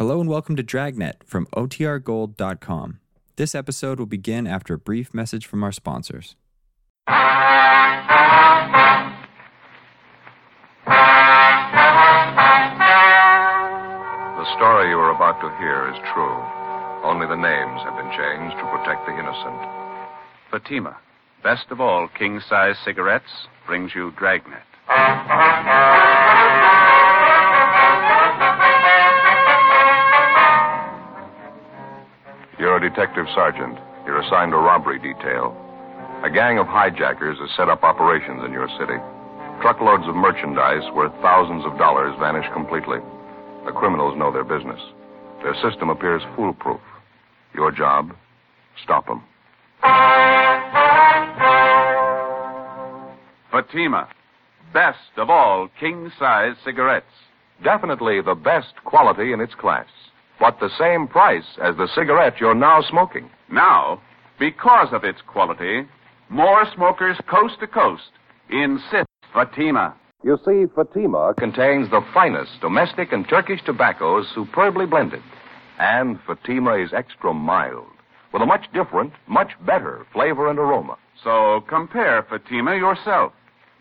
Hello and welcome to Dragnet from OTRGold.com. This episode will begin after a brief message from our sponsors. The story you are about to hear is true. Only the names have been changed to protect the innocent. Fatima, best of all king size cigarettes, brings you Dragnet. You're a detective sergeant. You're assigned a robbery detail. A gang of hijackers has set up operations in your city. Truckloads of merchandise worth thousands of dollars vanish completely. The criminals know their business. Their system appears foolproof. Your job, stop them. Fatima, best of all king size cigarettes. Definitely the best quality in its class, but the same price as the cigarette you're now smoking. Now, because of its quality, more smokers coast to coast insist Fatima. You see, Fatima contains the finest domestic and Turkish tobaccos superbly blended. And Fatima is extra mild, with a much different, much better flavor and aroma. So compare Fatima yourself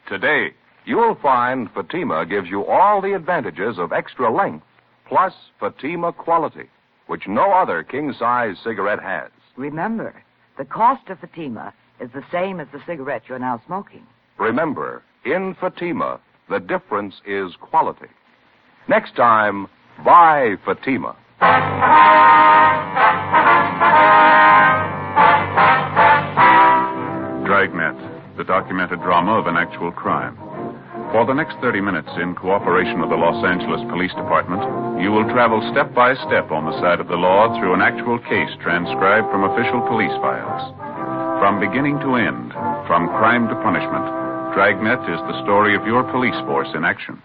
today. You'll find Fatima gives you all the advantages of extra length, plus Fatima quality, which no other king size cigarette has. Remember, the cost of Fatima is the same as the cigarette you're now smoking. Remember, in Fatima, the difference is quality. Next time, buy Fatima. Dragnet, the documented drama of an actual crime. For the next 30 minutes, in cooperation with the Los Angeles Police Department, you will travel step by step on the side of the law through an actual case transcribed from official police files. From beginning to end, from crime to punishment, Dragnet is the story of your police force in action.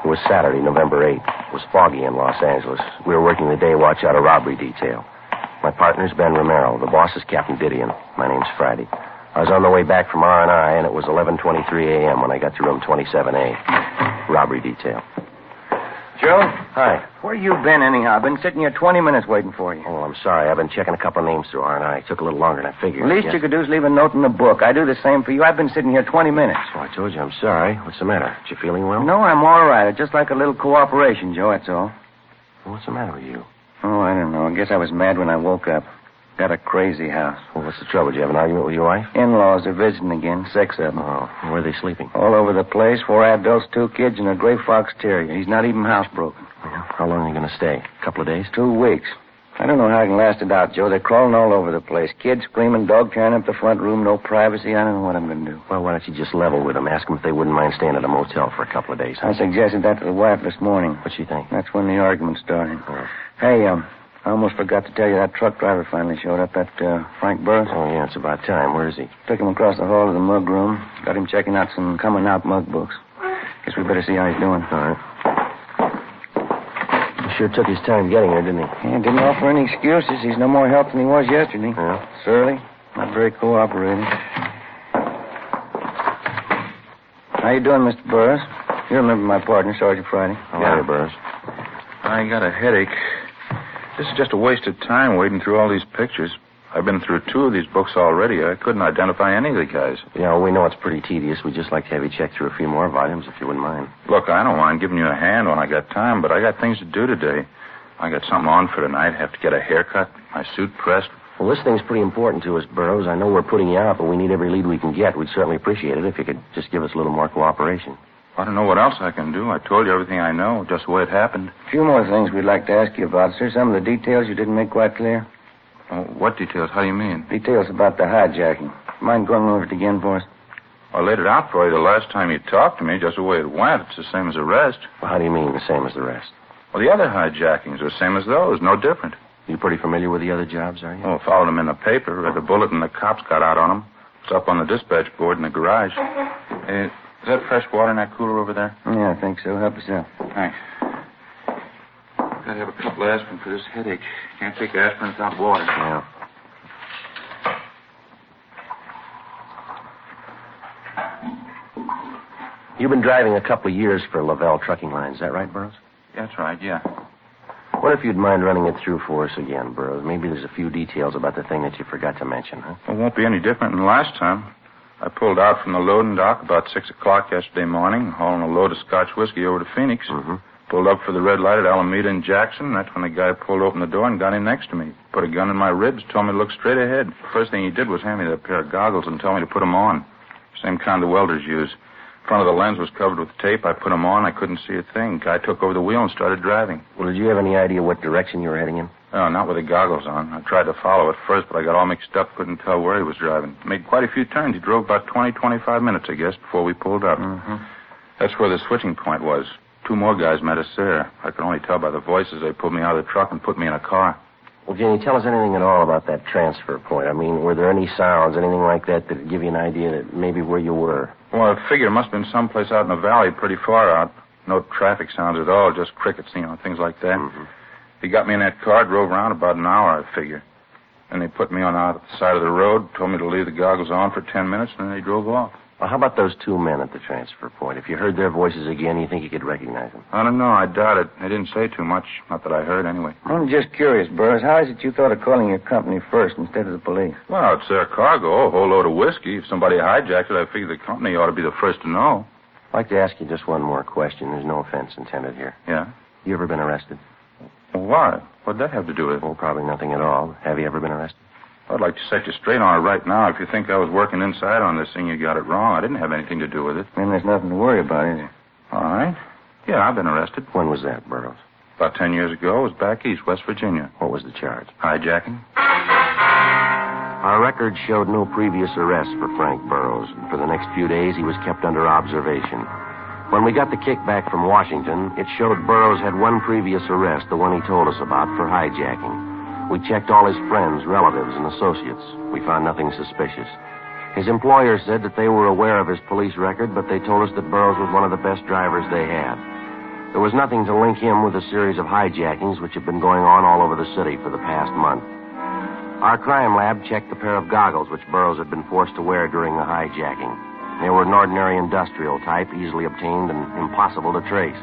It was Saturday, November 8th. It was foggy in Los Angeles. We were working the day watch out of robbery detail. My partner's Ben Romero. The boss is Captain Didion. My name's Friday. I was on the way back from R&I, and it was 11.23 a.m. when I got to room 27A. Robbery detail. Joe? Hi. Where you been, anyhow? I've been sitting here 20 minutes waiting for you. Oh, I'm sorry. I've been checking a couple of names through R&I. It took a little longer than I figured. The least Yes. you could do is leave a note in the book. I do the same for you. I've been sitting here 20 minutes. Oh, I told you I'm sorry. What's the matter? You feeling well? No, I'm all right. I'd just like a little cooperation, Joe, that's all. Well, what's the matter with you? Oh, I don't know. I guess I was mad when I woke up. Got a crazy house. Well, what's the trouble? Did you have an argument with your wife? In-laws are visiting again. Six of them. Oh, where are they sleeping? All over the place. Four adults, two kids, and a gray fox terrier. He's not even housebroken. Yeah. How long are you going to stay? A couple of days? Two weeks. I don't know how I can last it out, Joe. They're crawling all over the place. Kids screaming, dog tearing up the front room, no privacy. I don't know what I'm going to do. Well, why don't you just level with them? Ask them if they wouldn't mind staying at a motel for a couple of days. I suggested that to the wife this morning. What'd she think? That's when the argument started. Oh. Hey, um, I almost forgot to tell you that truck driver finally showed up. That uh, Frank Burris. Oh, yeah, it's about time. Where is he? Took him across the hall to the mug room. Got him checking out some coming out mug books. Guess we better see how he's doing. All right. He sure took his time getting here, didn't he? Yeah, didn't offer any excuses. He's no more help than he was yesterday. Yeah. Surly. Not very cooperating. How you doing, Mr. Burris? You remember my partner, Sergeant Friday. How are you, Burris? I got a headache. This is just a waste of time wading through all these pictures. I've been through two of these books already. I couldn't identify any of the guys. Yeah, we know it's pretty tedious. We'd just like to have you check through a few more volumes, if you wouldn't mind. Look, I don't mind giving you a hand when I got time, but I got things to do today. I got something on for tonight. Have to get a haircut, my suit pressed. Well, this thing's pretty important to us, Burroughs. I know we're putting you out, but we need every lead we can get. We'd certainly appreciate it if you could just give us a little more cooperation. I don't know what else I can do. I told you everything I know, just the way it happened. A few more things we'd like to ask you about, sir. Some of the details you didn't make quite clear. Oh, what details? How do you mean? Details about the hijacking. Mind going over it again for us? I laid it out for you the last time you talked to me, just the way it went. It's the same as the rest. Well, how do you mean the same as the rest? Well, the other hijackings are the same as those, no different. You pretty familiar with the other jobs, are you? Oh, followed them in the paper, read the bulletin the cops got out on them. It's up on the dispatch board in the garage. Uh, is that fresh water in that cooler over there? Yeah, I think so. Help us out. Thanks. Gotta have a couple of aspirin for this headache. Can't take aspirin without water. Yeah. You've been driving a couple of years for Lavelle Trucking Lines, is that right, Burroughs? That's right, yeah. What if you'd mind running it through for us again, Burroughs? Maybe there's a few details about the thing that you forgot to mention, huh? It won't be any different than last time. I pulled out from the loading dock about 6 o'clock yesterday morning, hauling a load of Scotch whiskey over to Phoenix. Mm-hmm. Pulled up for the red light at Alameda and Jackson. That's when the guy pulled open the door and got in next to me. Put a gun in my ribs, told me to look straight ahead. First thing he did was hand me that pair of goggles and tell me to put 'em on. Same kind the welders use. Front of the lens was covered with tape. I put 'em on. I couldn't see a thing. Guy took over the wheel and started driving. Well, did you have any idea what direction you were heading in? No, not with the goggles on. I tried to follow at first, but I got all mixed up. Couldn't tell where he was driving. Made quite a few turns. He drove about 20, 25 minutes, I guess, before we pulled up. Mm-hmm. That's where the switching point was. Two more guys met us there. I could only tell by the voices. They pulled me out of the truck and put me in a car. Well, can you tell us anything at all about that transfer point? I mean, were there any sounds, anything like that, that would give you an idea that maybe where you were? Well, I figure it must have been someplace out in the valley, pretty far out. No traffic sounds at all, just crickets, you know, things like that. Mhm. He got me in that car, drove around about an hour, I figure. Then they put me on out at the side of the road, told me to leave the goggles on for ten minutes, and then they drove off. Well, how about those two men at the transfer point? If you heard their voices again, you think you could recognize them? I don't know. I doubt it. They didn't say too much. Not that I heard, anyway. I'm just curious, Burris. How is it you thought of calling your company first instead of the police? Well, it's their cargo, a whole load of whiskey. If somebody hijacked it, I figure the company ought to be the first to know. I'd like to ask you just one more question. There's no offense intended here. Yeah? You ever been arrested? Why? What'd that have to do with it? Well, probably nothing at all. Have you ever been arrested? I'd like to set you straight on it right now. If you think I was working inside on this thing, you got it wrong. I didn't have anything to do with it. Then there's nothing to worry about, is there? All right. Yeah, I've been arrested. When was that, Burroughs? About ten years ago. It was back east, West Virginia. What was the charge? Hijacking. Our record showed no previous arrests for Frank Burroughs. For the next few days, he was kept under observation. When we got the kickback from Washington, it showed Burroughs had one previous arrest, the one he told us about, for hijacking. We checked all his friends, relatives, and associates. We found nothing suspicious. His employer said that they were aware of his police record, but they told us that Burroughs was one of the best drivers they had. There was nothing to link him with a series of hijackings which had been going on all over the city for the past month. Our crime lab checked the pair of goggles which Burroughs had been forced to wear during the hijacking. They were an ordinary industrial type, easily obtained and impossible to trace.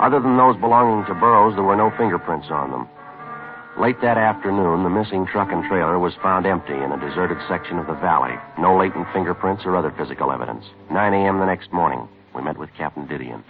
Other than those belonging to Burroughs, there were no fingerprints on them. Late that afternoon, the missing truck and trailer was found empty in a deserted section of the valley. No latent fingerprints or other physical evidence. 9 a.m. the next morning, we met with Captain Didion.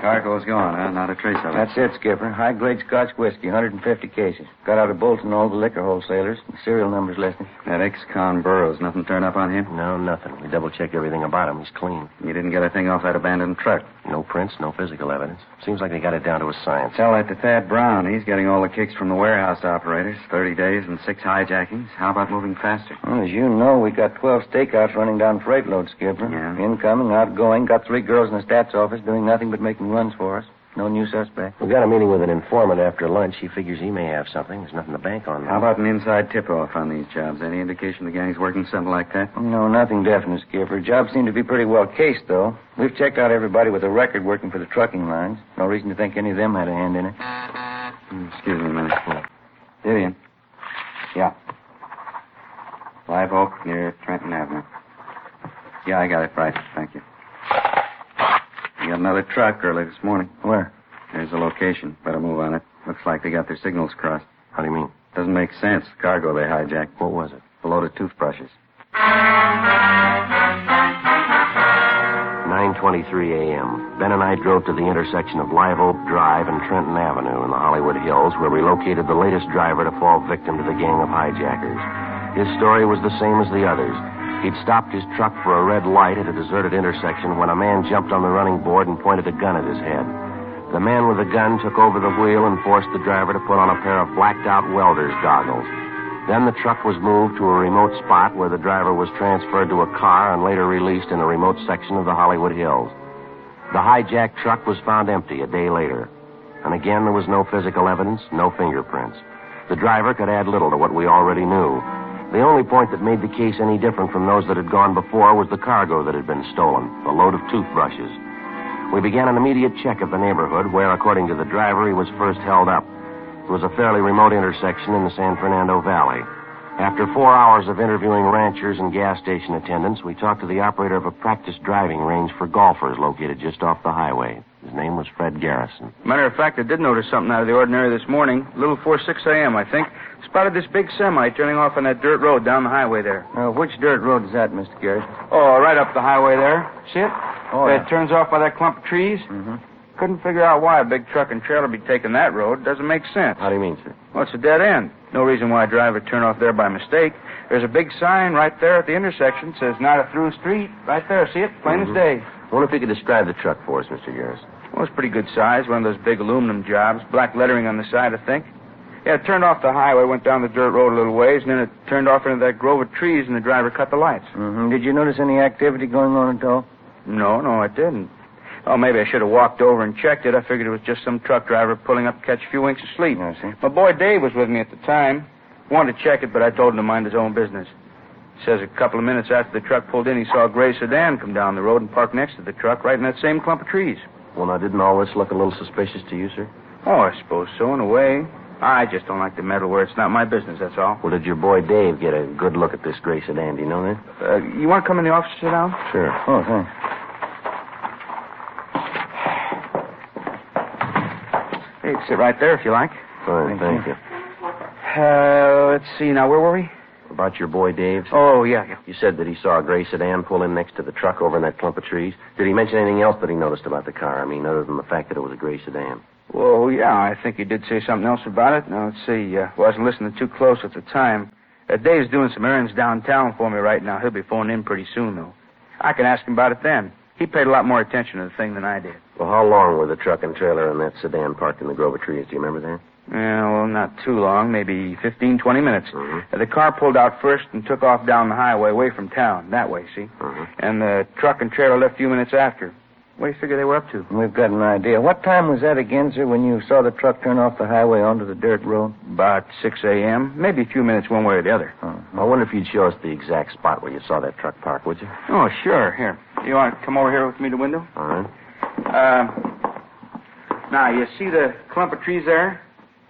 Cargo's gone, huh? Not a trace of it. That's it, Skipper. High grade Scotch whiskey, 150 cases. Got out of Bolton all the liquor wholesalers. The serial number's listed. That ex-con Burroughs, nothing turned up on him? No, nothing. We double checked everything about him. He's clean. You didn't get a thing off that abandoned truck. No prints, no physical evidence. Seems like they got it down to a science. Tell that to Thad Brown. He's getting all the kicks from the warehouse operators. 30 days and six hijackings. How about moving faster? Well, as you know, we got 12 stakeouts running down freight loads, Skipper. Yeah. Incoming, outgoing. Got three girls in the stats office doing nothing but making runs for us. No new suspect. We got a meeting with an informant after lunch. He figures he may have something. There's nothing to bank on. How about an inside tip-off on these jobs? Any indication the gang's working something like that? No, nothing definite, Skipper. Jobs seem to be pretty well cased, though. We've checked out everybody with a record working for the trucking lines. No reason to think any of them had a hand in it. Hmm, Excuse me a minute. Vivian. Yeah. Live Oak near Trenton Avenue. Yeah, I got it right. Thank you. Got another truck early this morning. Where? There's the location. Better move on it. Looks like they got their signals crossed. How do you mean? Doesn't make sense. Cargo they hijacked. What was it? A load of toothbrushes. 9.23 a.m. Ben and I drove to the intersection of Live Oak Drive and Trenton Avenue in the Hollywood Hills, where we located the latest driver to fall victim to the gang of hijackers. His story was the same as the others. He'd stopped his truck for a red light at a deserted intersection when a man jumped on the running board and pointed a gun at his head. The man with the gun took over the wheel and forced the driver to put on a pair of blacked out welder's goggles. Then the truck was moved to a remote spot where the driver was transferred to a car and later released in a remote section of the Hollywood Hills. The hijacked truck was found empty a day later. And again, there was no physical evidence, no fingerprints. The driver could add little to what we already knew. The only point that made the case any different from those that had gone before was the cargo that had been stolen, the load of toothbrushes. We began an immediate check of the neighborhood where, according to the driver, he was first held up. It was a fairly remote intersection in the San Fernando Valley. After four hours of interviewing ranchers and gas station attendants, we talked to the operator of a practice driving range for golfers located just off the highway. His name was Fred Garrison. Matter of fact, I did notice something out of the ordinary this morning. A little before 6 a.m., I think. Spotted this big semi turning off on that dirt road down the highway there. Uh, which dirt road is that, Mr. Gary? Oh, right up the highway there. See it? Oh, It yeah. turns off by that clump of trees. Mm-hmm. Couldn't figure out why a big truck and trailer be taking that road. Doesn't make sense. How do you mean, sir? Well, it's a dead end. No reason why a driver turn off there by mistake. There's a big sign right there at the intersection. Says not a through street. Right there. See it? Plain Mhm. as day. wonder if you could describe the truck for us, Mr. Garrison. Well, it's pretty good size. One of those big aluminum jobs. Black lettering on the side, I think. Yeah, it turned off the highway, went down the dirt road a little ways, and then it turned off into that grove of trees, and the driver cut the lights. Mm-hmm. Did you notice any activity going on at all? No, no, I didn't. Oh, maybe I should have walked over and checked it. I figured it was just some truck driver pulling up to catch a few winks of sleep. I see. My boy Dave was with me at the time. Wanted to check it, but I told him to mind his own business. Says a couple of minutes after the truck pulled in, he saw a gray sedan come down the road and park next to the truck right in that same clump of trees. Well, now, didn't all this look a little suspicious to you, sir? Oh, I suppose so, in a way. I just don't like to meddle where it's not my business, that's all. Well, did your boy Dave get a good look at this gray sedan? Do you know that? Uh, you want to come in the office and sit down? Sure. Oh, thanks. Hey, sit right there if you like. Fine, Thank thank you. Uh, let's see now. Where were we? About your boy Dave? Oh, yeah, yeah. You said that he saw a gray sedan pull in next to the truck over in that clump of trees. Did he mention anything else that he noticed about the car? I mean, other than the fact that it was a gray sedan. Well, yeah, I think you did say something else about it. Now, let's see. Uh, wasn't listening too close at the time. Uh, Dave's doing some errands downtown for me right now. He'll be phoning in pretty soon, though. I can ask him about it then. He paid a lot more attention to the thing than I did. Well, how long were the truck and trailer and that sedan parked in the grove of trees? Do you remember that? Yeah, well, not too long, maybe fifteen, twenty minutes. Mhm. Uh, the car pulled out first and took off down the highway away from town, that way, see? Mhm. And the truck and trailer left a few minutes after. What do you figure they were up to? We've got an idea. What time was that again, sir, when you saw the truck turn off the highway onto the dirt road? About 6 a.m., maybe a few minutes one way or the other. Oh. I wonder if you'd show us the exact spot where you saw that truck park, would you? Oh, sure. Here. You want to come over here with me to the window? All right. Um, now, you see the clump of trees there?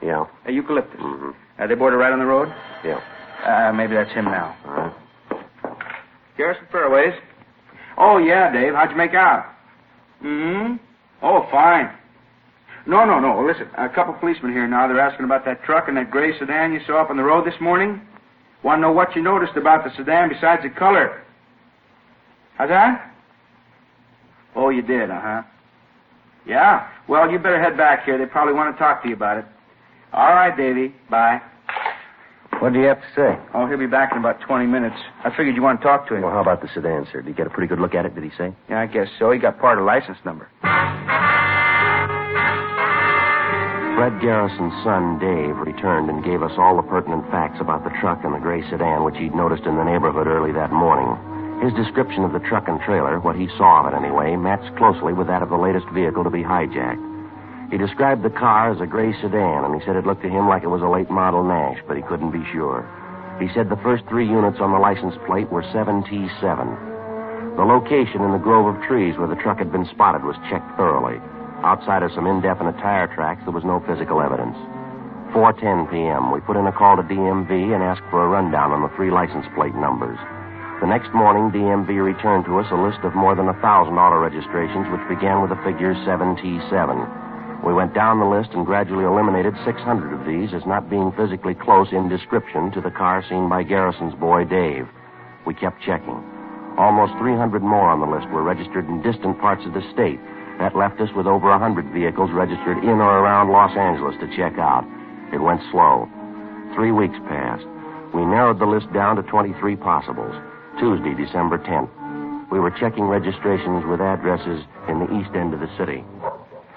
Yeah. A eucalyptus. Mm-hmm. Uh, they border right on the road? Yeah. Uh, maybe that's him now. All right. Garrison Fairways. Oh, yeah, Dave. How'd you make out? Hmm Oh, fine. No, no, no. Listen, a couple policemen here now. They're asking about that truck and that gray sedan you saw up on the road this morning. Want to know what you noticed about the sedan besides the color. How's that? Oh, you did, uh-huh. Yeah? Well, you better head back here. They probably want to talk to you about it. All right, Davy. Bye. What do you have to say? Oh, he'll be back in about 20 minutes. I figured you want to talk to him. Well, how about the sedan, sir? Did you get a pretty good look at it, did he say? Yeah, I guess so. He got part of the license number. Fred Garrison's son, Dave, returned and gave us all the pertinent facts about the truck and the gray sedan which he'd noticed in the neighborhood early that morning. His description of the truck and trailer, what he saw of it anyway, matched closely with that of the latest vehicle to be hijacked. He described the car as a gray sedan, and he said it looked to him like it was a late model Nash, but he couldn't be sure. He said the first three units on the license plate were 7T7. The location in the grove of trees where the truck had been spotted was checked thoroughly. Outside of some indefinite tire tracks, there was no physical evidence. 4:10 p.m. We put in a call to DMV and asked for a rundown on the three license plate numbers. The next morning, DMV returned to us a list of more than a thousand auto registrations, which began with the figure 7T7. We went down the list and gradually eliminated 600 of these as not being physically close in description to the car seen by Garrison's boy, Dave. We kept checking. Almost 300 more on the list were registered in distant parts of the state. That left us with over 100 vehicles registered in or around Los Angeles to check out. It went slow. Three weeks passed. We narrowed the list down to 23 possibles. Tuesday, December 10th. We were checking registrations with addresses in the east end of the city.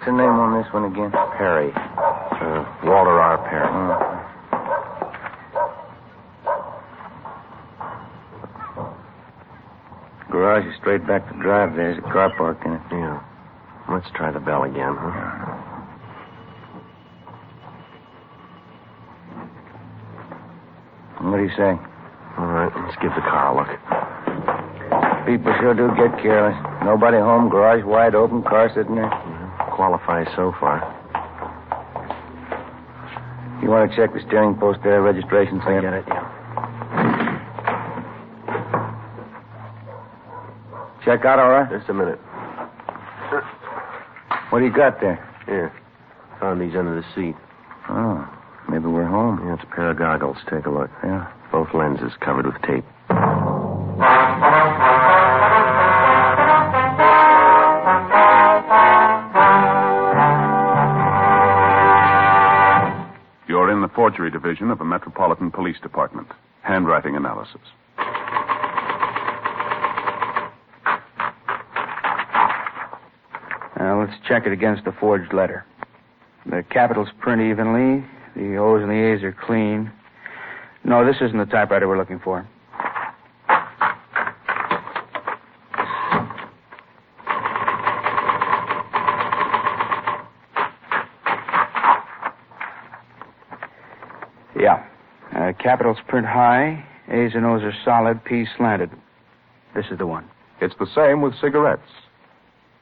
What's the name on this one again? Perry. Uh, Walter R. Perry. Oh. Garage is straight back to drive. There's a car parked in it. Yeah. Let's try the bell again, huh? What do you say? All right, let's give the car a look. People sure do get careless. Nobody home, garage wide open, car sitting there qualify so far. You want to check the steering post there, registration thing? I get it, yeah. Check out, all right? Just a minute. What do you got there? Here. Found these under the seat. Oh, maybe we're home. Yeah, it's a pair of goggles. Take a look. Yeah. Both lenses covered with tape. Forgery division of the Metropolitan Police Department. Handwriting analysis. Now, let's check it against the forged letter. The capitals print evenly. The O's and the A's are clean. No, this isn't the typewriter we're looking for. Yeah. Uh, capitals print high. A's and O's are solid. P's slanted. This is the one. It's the same with cigarettes.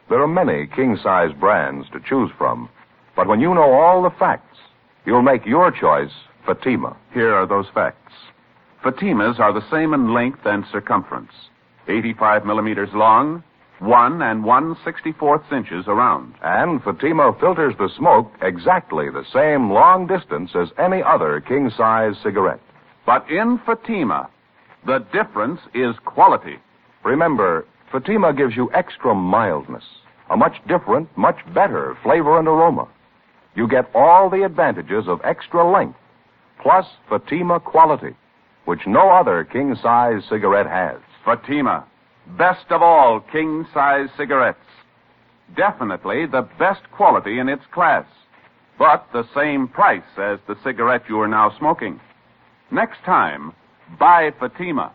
There are many king size brands to choose from, but when you know all the facts, you'll make your choice Fatima. Here are those facts. Fatimas are the same in length and circumference 85 millimeters long, 1 and one sixty-fourth inches around. And Fatima filters the smoke exactly the same long distance as any other king size cigarette. But in Fatima, the difference is quality. Remember, Fatima gives you extra mildness, a much different, much better flavor and aroma. You get all the advantages of extra length, plus Fatima quality, which no other king size cigarette has. Fatima, best of all king size cigarettes. Definitely the best quality in its class, but the same price as the cigarette you are now smoking. Next time, buy Fatima.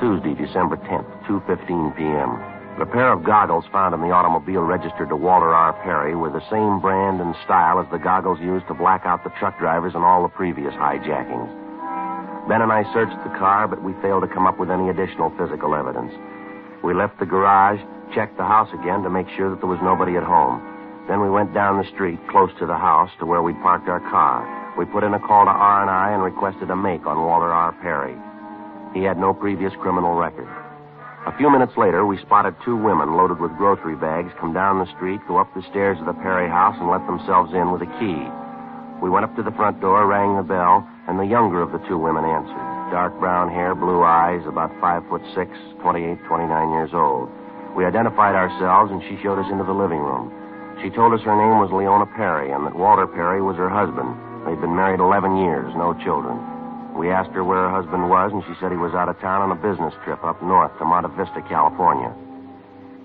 Tuesday, December 10th, 2.15 p.m. The pair of goggles found in the automobile registered to Walter R. Perry were the same brand and style as the goggles used to black out the truck drivers in all the previous hijackings. Ben and I searched the car, but we failed to come up with any additional physical evidence. We left the garage, checked the house again to make sure that there was nobody at home. Then we went down the street close to the house to where we'd parked our car. We put in a call to R&I and requested a make on Walter R. Perry. He had no previous criminal record. A few minutes later, we spotted two women loaded with grocery bags come down the street, go up the stairs of the Perry house, and let themselves in with a key. We went up to the front door, rang the bell, and the younger of the two women answered. Dark brown hair, blue eyes, about five foot six, 28, 29 years old. We identified ourselves, and she showed us into the living room. She told us her name was Leona Perry, and that Walter Perry was her husband. They'd been married 11 years, no children. We asked her where her husband was, and she said he was out of town on a business trip up north to Monte Vista, California.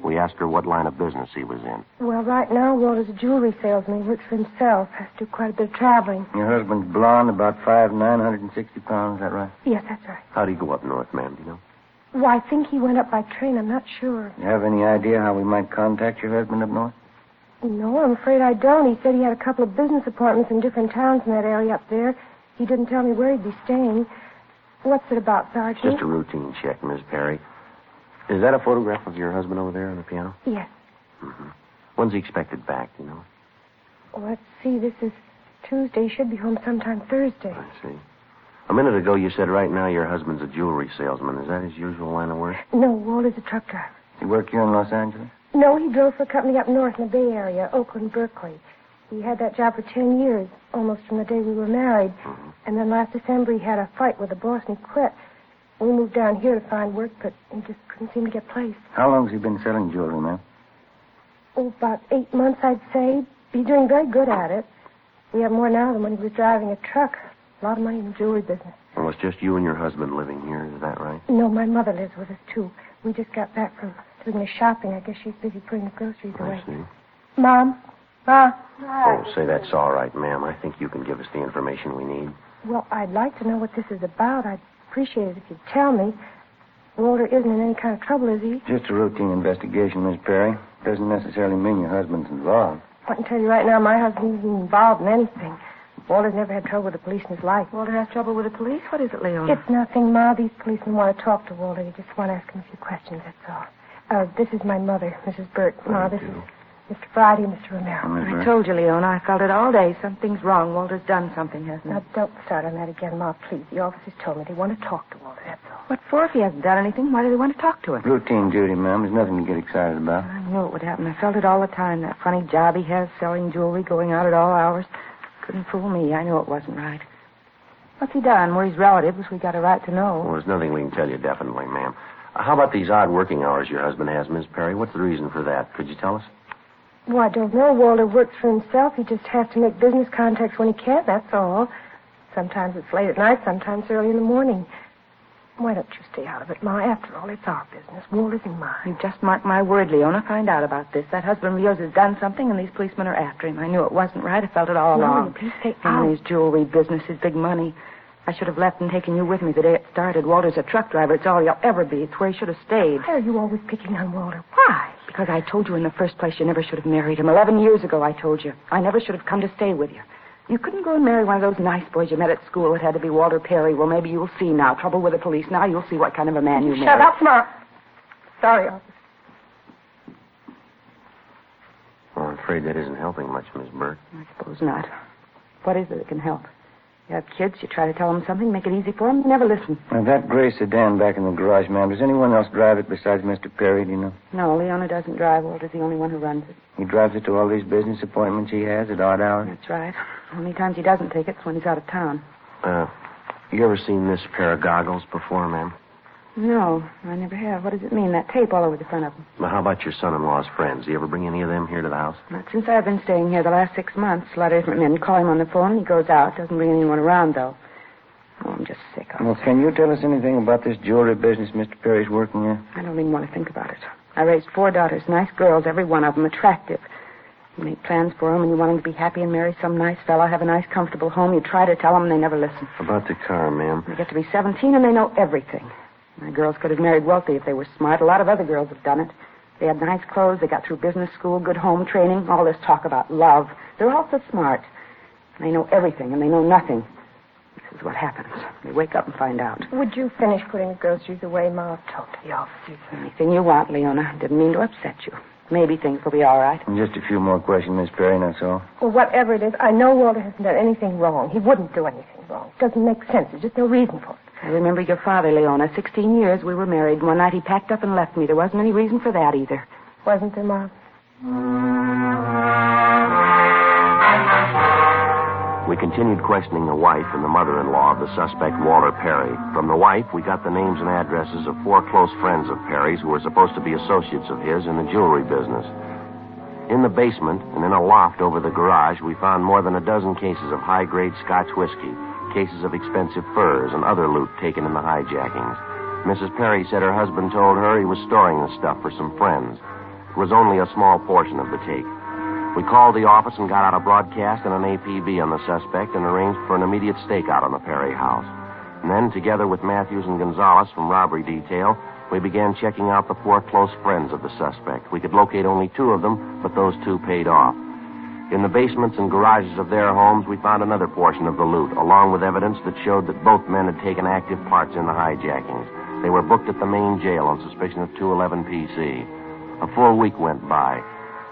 We asked her what line of business he was in. Well, right now, Walter's a jewelry salesman. He works for himself. Has to do quite a bit of traveling. Your husband's blonde, about five, nine hundred and sixty pounds. Is that right? Yes, that's right. How'd he go up north, ma'am? Do you know? Well, I think he went up by train. I'm not sure. You have any idea how we might contact your husband up north? No, I'm afraid I don't. He said he had a couple of business appointments in different towns in that area up there. He didn't tell me where he'd be staying. What's it about, Sergeant? Just a routine check, Miss Perry. Is that a photograph of your husband over there on the piano? Yes. Mm-hmm. When's he expected back, do you know? Let's see. This is Tuesday. He should be home sometime Thursday. I see. A minute ago, you said right now your husband's a jewelry salesman. Is that his usual line of work? No, Walter's a truck driver. He work here in Los Angeles? No, he drove for a company up north in the Bay Area, Oakland, Berkeley. He had that job for ten years, almost from the day we were married. Mm-hmm. And then last December he had a fight with the boss and he quit. We moved down here to find work, but he just couldn't seem to get placed. How long's he been selling jewelry, ma'am? Oh, about eight months, I'd say. He's doing very good at it. We have more now than when he was driving a truck. A lot of money in the jewelry business. Well, it's just you and your husband living here. Is that right? No, my mother lives with us, too. We just got back from doing the shopping. I guess she's busy putting the groceries away. I see. Mom? Ma? Oh, say that's all right, ma'am. I think you can give us the information we need. Well, I'd like to know what this is about. I'd appreciate it if you'd tell me. Walter isn't in any kind of trouble, is he? Just a routine investigation, Miss Perry. Doesn't necessarily mean your husband's involved. I can tell you right now, my husband isn't involved in anything. Walter's never had trouble with the police in his life. Walter has trouble with the police? What is it, Leona? It's nothing, Ma. These policemen want to talk to Walter. They just want to ask him a few questions, that's all. Uh, this is my mother, Mrs. Burt. Ma, this is Mr. Friday, Mr. Romero. Miss I told you, Leona. I felt it all day. Something's wrong. Walter's done something, hasn't he? Now, don't start on that again, Ma, please. The officers told me they want to talk to Walter, that's all. What for if he hasn't done anything? Why do they want to talk to him? Routine duty, ma'am. There's nothing to get excited about. I knew it would happen. I felt it all the time. That funny job he has, selling jewelry, going out at all hours. Couldn't fool me. I knew it wasn't right. What's he done? We're his relatives. We got a right to know. Well, there's nothing we can tell you definitely, ma'am. Uh, How about these odd working hours your husband has, Miss Perry? What's the reason for that? Could you tell us? Well, I don't know. Walter works for himself. He just has to make business contacts when he can, that's all. Sometimes it's late at night, sometimes early in the morning. Why don't you stay out of it, Ma? After all, it's our business. Walter's and mine. You just mark my word, Leona. Find out about this. That husband of yours has done something, and these policemen are after him. I knew it wasn't right. I felt it all No, along. please stay And out. his jewelry business, his big money. I should have left and taken you with me the day it started. Walter's a truck driver. It's all he'll ever be. It's where he should have stayed. Why are you always picking on Walter? Why? Because I told you in the first place you never should have married him. Eleven years ago, I told you. I never should have come to stay with you. You couldn't go and marry one of those nice boys you met at school. It had to be Walter Perry. Well, maybe you'll see now. Trouble with the police. Now you'll see what kind of a man you Shut married. up, Ma. Sorry, officer. Well, I'm afraid that isn't helping much, Miss Burt. I suppose not. What is it that can help? You have kids, you try to tell them something, make it easy for them, they never listen. Now, that gray sedan back in the garage, ma'am, does anyone else drive it besides Mr. Perry, do you know? No, Leona doesn't drive. Walter's the only one who runs it. He drives it to all these business appointments he has at odd hours? That's right. Only times he doesn't take it's when he's out of town. Uh, you ever seen this pair of goggles before, ma'am? No, I never have. What does it mean? That tape all over the front of them. Well, how about your son-in-law's friends? Do you ever bring any of them here to the house? Not since I've been staying here the last six months. A lot of different men call him on the phone, he goes out. Doesn't bring anyone around, though. Oh, I'm just sick of it. Well, can you tell us anything about this jewelry business Mr. Perry's working in? I don't even want to think about it. I raised four daughters, nice girls, every one of them, attractive. You make plans for them, and you want them to be happy and marry some nice fellow, have a nice, comfortable home. You try to tell them, and they never listen. About the car, ma'am. They get to be 17, and they know everything. My girls could have married wealthy if they were smart. A lot of other girls have done it. They had nice clothes, they got through business school, good home training, all this talk about love. They're all so smart. They know everything, and they know nothing. This is what happens. They wake up and find out. Would you finish putting the groceries away, Ma? I've talked to the officers. Anything you want, Leona. Didn't mean to upset you. Maybe things will be all right. Just a few more questions, Miss Perry, that's all. Well, whatever it is, I know Walter hasn't done anything wrong. He wouldn't do anything wrong. It doesn't make sense. There's just no reason for it. I remember your father, Leona. Sixteen years we were married. One night he packed up and left me. There wasn't any reason for that either. Wasn't there, Mom? We continued questioning the wife and the mother-in-law of the suspect, Walter Perry. From the wife, we got the names and addresses of four close friends of Perry's who were supposed to be associates of his in the jewelry business. In the basement and in a loft over the garage, we found more than a dozen cases of high-grade Scotch whiskey, cases of expensive furs, and other loot taken in the hijackings. Mrs. Perry said her husband told her he was storing the stuff for some friends. It was only a small portion of the take. We called the office and got out a broadcast and an APB on the suspect and arranged for an immediate stakeout on the Perry house. And then, together with Matthews and Gonzalez from robbery detail, we began checking out the four close friends of the suspect. We could locate only two of them, but those two paid off. In the basements and garages of their homes, we found another portion of the loot, along with evidence that showed that both men had taken active parts in the hijackings. They were booked at the main jail on suspicion of 211 PC. A full week went by.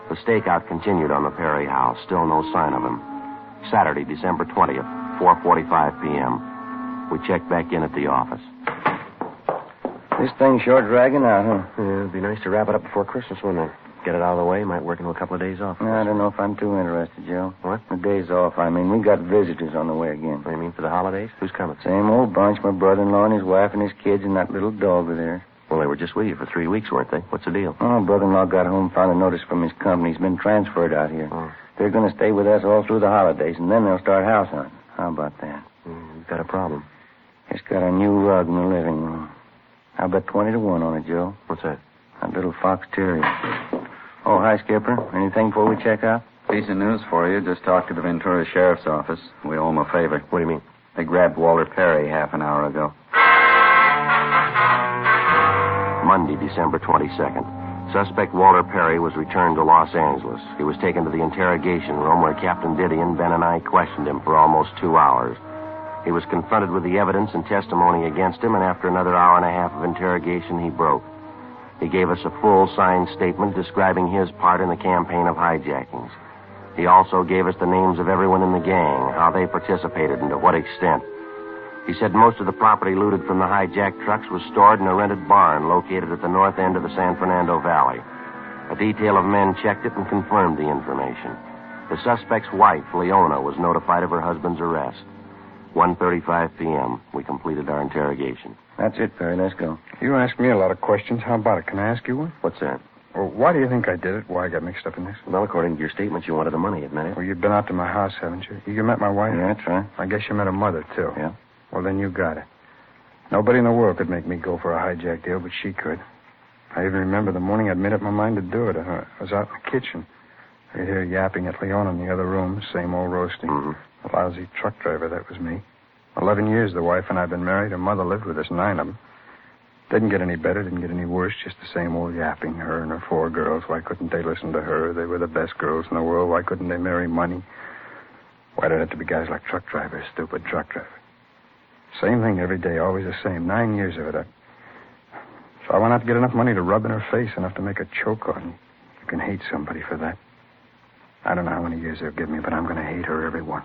The stakeout continued on the Perry house. Still no sign of him. Saturday, December 20th, 4.45 p.m. We checked back in at the office. This thing's sure dragging out, huh? Yeah, it'd be nice to wrap it up before Christmas, wouldn't it? Get it out of the way. Might work into a couple of days off. I don't know if I'm too interested, Joe. What? The day's off. I mean, we got visitors on the way again. What do you mean for the holidays? Who's coming? Same old bunch. My brother-in-law and his wife and his kids and that little dog of theirs. Well, they were just with you for three weeks, weren't they? What's the deal? Oh, brother-in-law got home, found a notice from his company. He's been transferred out here. Oh. They're going to stay with us all through the holidays, and then they'll start house hunting. How about that? Mm, You've got a problem. It's got a new rug in the living room. I'll bet 20 to 1 on it, Joe. What's that? That little fox terrier. Oh, hi, Skipper. Anything before we check out? Piece of news for you. Just talked to the Ventura Sheriff's Office. We owe owe 'em a favor. What do you mean? They grabbed Walter Perry half an hour ago. Monday, December 22nd. Suspect Walter Perry was returned to Los Angeles. He was taken to the interrogation room where Captain Didion, Ben, and I questioned him for almost two hours. He was confronted with the evidence and testimony against him, and after another hour and a half of interrogation, he broke. He gave us a full signed statement describing his part in the campaign of hijackings. He also gave us the names of everyone in the gang, how they participated, and to what extent. He said most of the property looted from the hijacked trucks was stored in a rented barn located at the north end of the San Fernando Valley. A detail of men checked it and confirmed the information. The suspect's wife, Leona, was notified of her husband's arrest. 1.35 p.m. We completed our interrogation. That's it, Perry. Let's go. You ask me a lot of questions. How about it? Can I ask you one? What's that? Well, why do you think I did it? Why I got mixed up in this? Well, according to your statement, you wanted the money, didn't it. Well, you've been out to my house, haven't you? You met my wife? Yeah, that's right. I guess you met her mother, too. Yeah. Well, then you got it. Nobody in the world could make me go for a hijack deal, but she could. I even remember the morning I'd made up my mind to do it. I was out in the kitchen. I could hear yapping at Leona in the other room, same old roasting. Mm-hmm. Lousy truck driver, that was me. Eleven years the wife and I've been married. Her mother lived with us, nine of them. Didn't get any better, didn't get any worse, just the same old yapping. Her and her four girls. Why couldn't they listen to her? They were the best girls in the world. Why couldn't they marry money? Why did it have to be guys like truck drivers, stupid truck drivers? Same thing every day, always the same. Nine years of it. I... So I went out to get enough money to rub in her face, enough to make her choke on. You can hate somebody for that. I don't know how many years they'll give me, but I'm going to hate her, every one.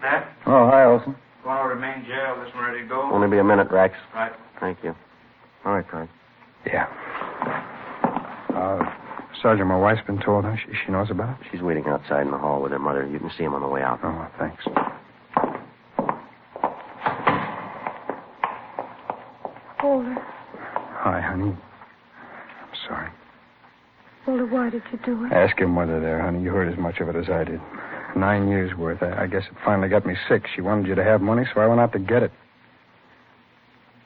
Matt? Oh, hi, Olson. going over to main jail. This one ready to go? Only be a minute, Rex. Right. Thank you. All right, Frank. Yeah. Uh, Sergeant, my wife's been told, huh? She, she knows about it? She's waiting outside in the hall with her mother. You can see him on the way out. Oh, thanks. Walter, Hi, honey. I'm sorry. Walter, why did you do it? Ask your mother there, honey. You heard as much of it as I did. Nine years worth. I, I guess it finally got me sick. She wanted you to have money, so I went out to get it.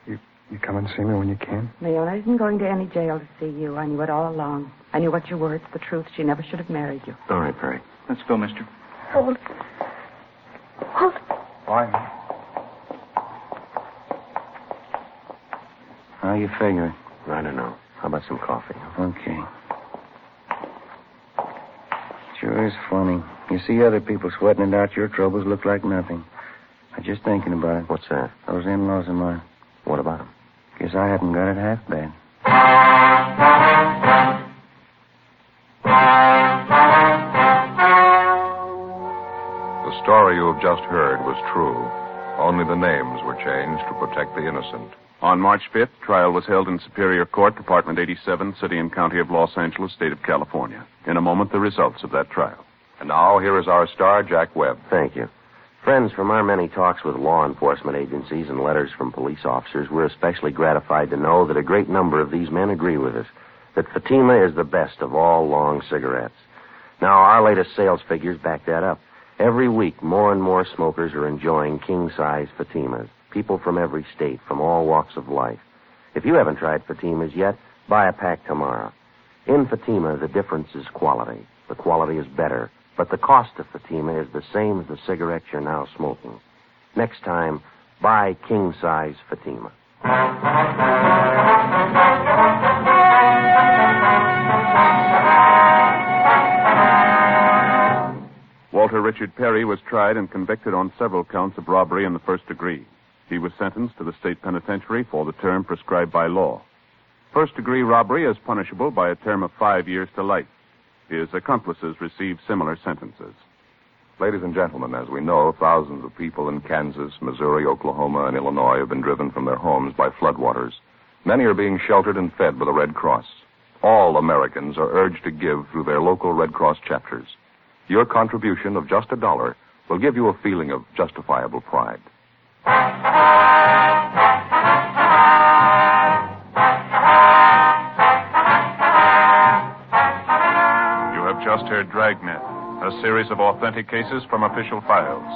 You you come and see me when you can? Leona isn't going to any jail to see you. I knew it all along. I knew what you were. It's the truth. She never should have married you. All right, Perry. Let's go, mister. Hold. Hold. Why? How you figuring? I don't know. How about some coffee? Okay. Sure is funny. You see other people sweating it out, your troubles look like nothing. I'm just thinking about it. What's that? Those in-laws of mine. What about them? Guess I haven't got it half bad. The story you have just heard was true. Only the names were changed to protect the innocent. On March 5th, trial was held in Superior Court, Department 87, City and County of Los Angeles, State of California. In a moment, the results of that trial. And now, here is our star, Jack Webb. Thank you. Friends, from our many talks with law enforcement agencies and letters from police officers, we're especially gratified to know that a great number of these men agree with us that Fatima is the best of all long cigarettes. Now, our latest sales figures back that up. Every week, more and more smokers are enjoying king size Fatimas. People from every state, from all walks of life. If you haven't tried Fatimas yet, buy a pack tomorrow. In Fatima, the difference is quality. The quality is better, but the cost of Fatima is the same as the cigarettes you're now smoking. Next time, buy king size Fatima. Walter Richard Perry was tried and convicted on several counts of robbery in the first degree. He was sentenced to the state penitentiary for the term prescribed by law. First degree robbery is punishable by a term of five years to life. His accomplices received similar sentences. Ladies and gentlemen, as we know, thousands of people in Kansas, Missouri, Oklahoma, and Illinois have been driven from their homes by floodwaters. Many are being sheltered and fed by the Red Cross. All Americans are urged to give through their local Red Cross chapters. Your contribution of just a dollar will give you a feeling of justifiable pride. Just heard Dragnet, a series of authentic cases from official files.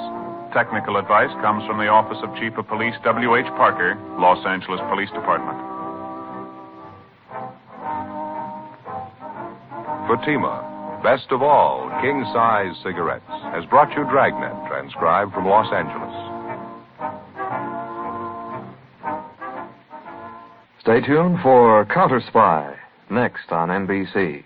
Technical advice comes from the Office of Chief of Police W.H. Parker, Los Angeles Police Department. Fatima, best of all king size cigarettes, has brought you Dragnet, transcribed from Los Angeles. Stay tuned for Counter Spy next on NBC.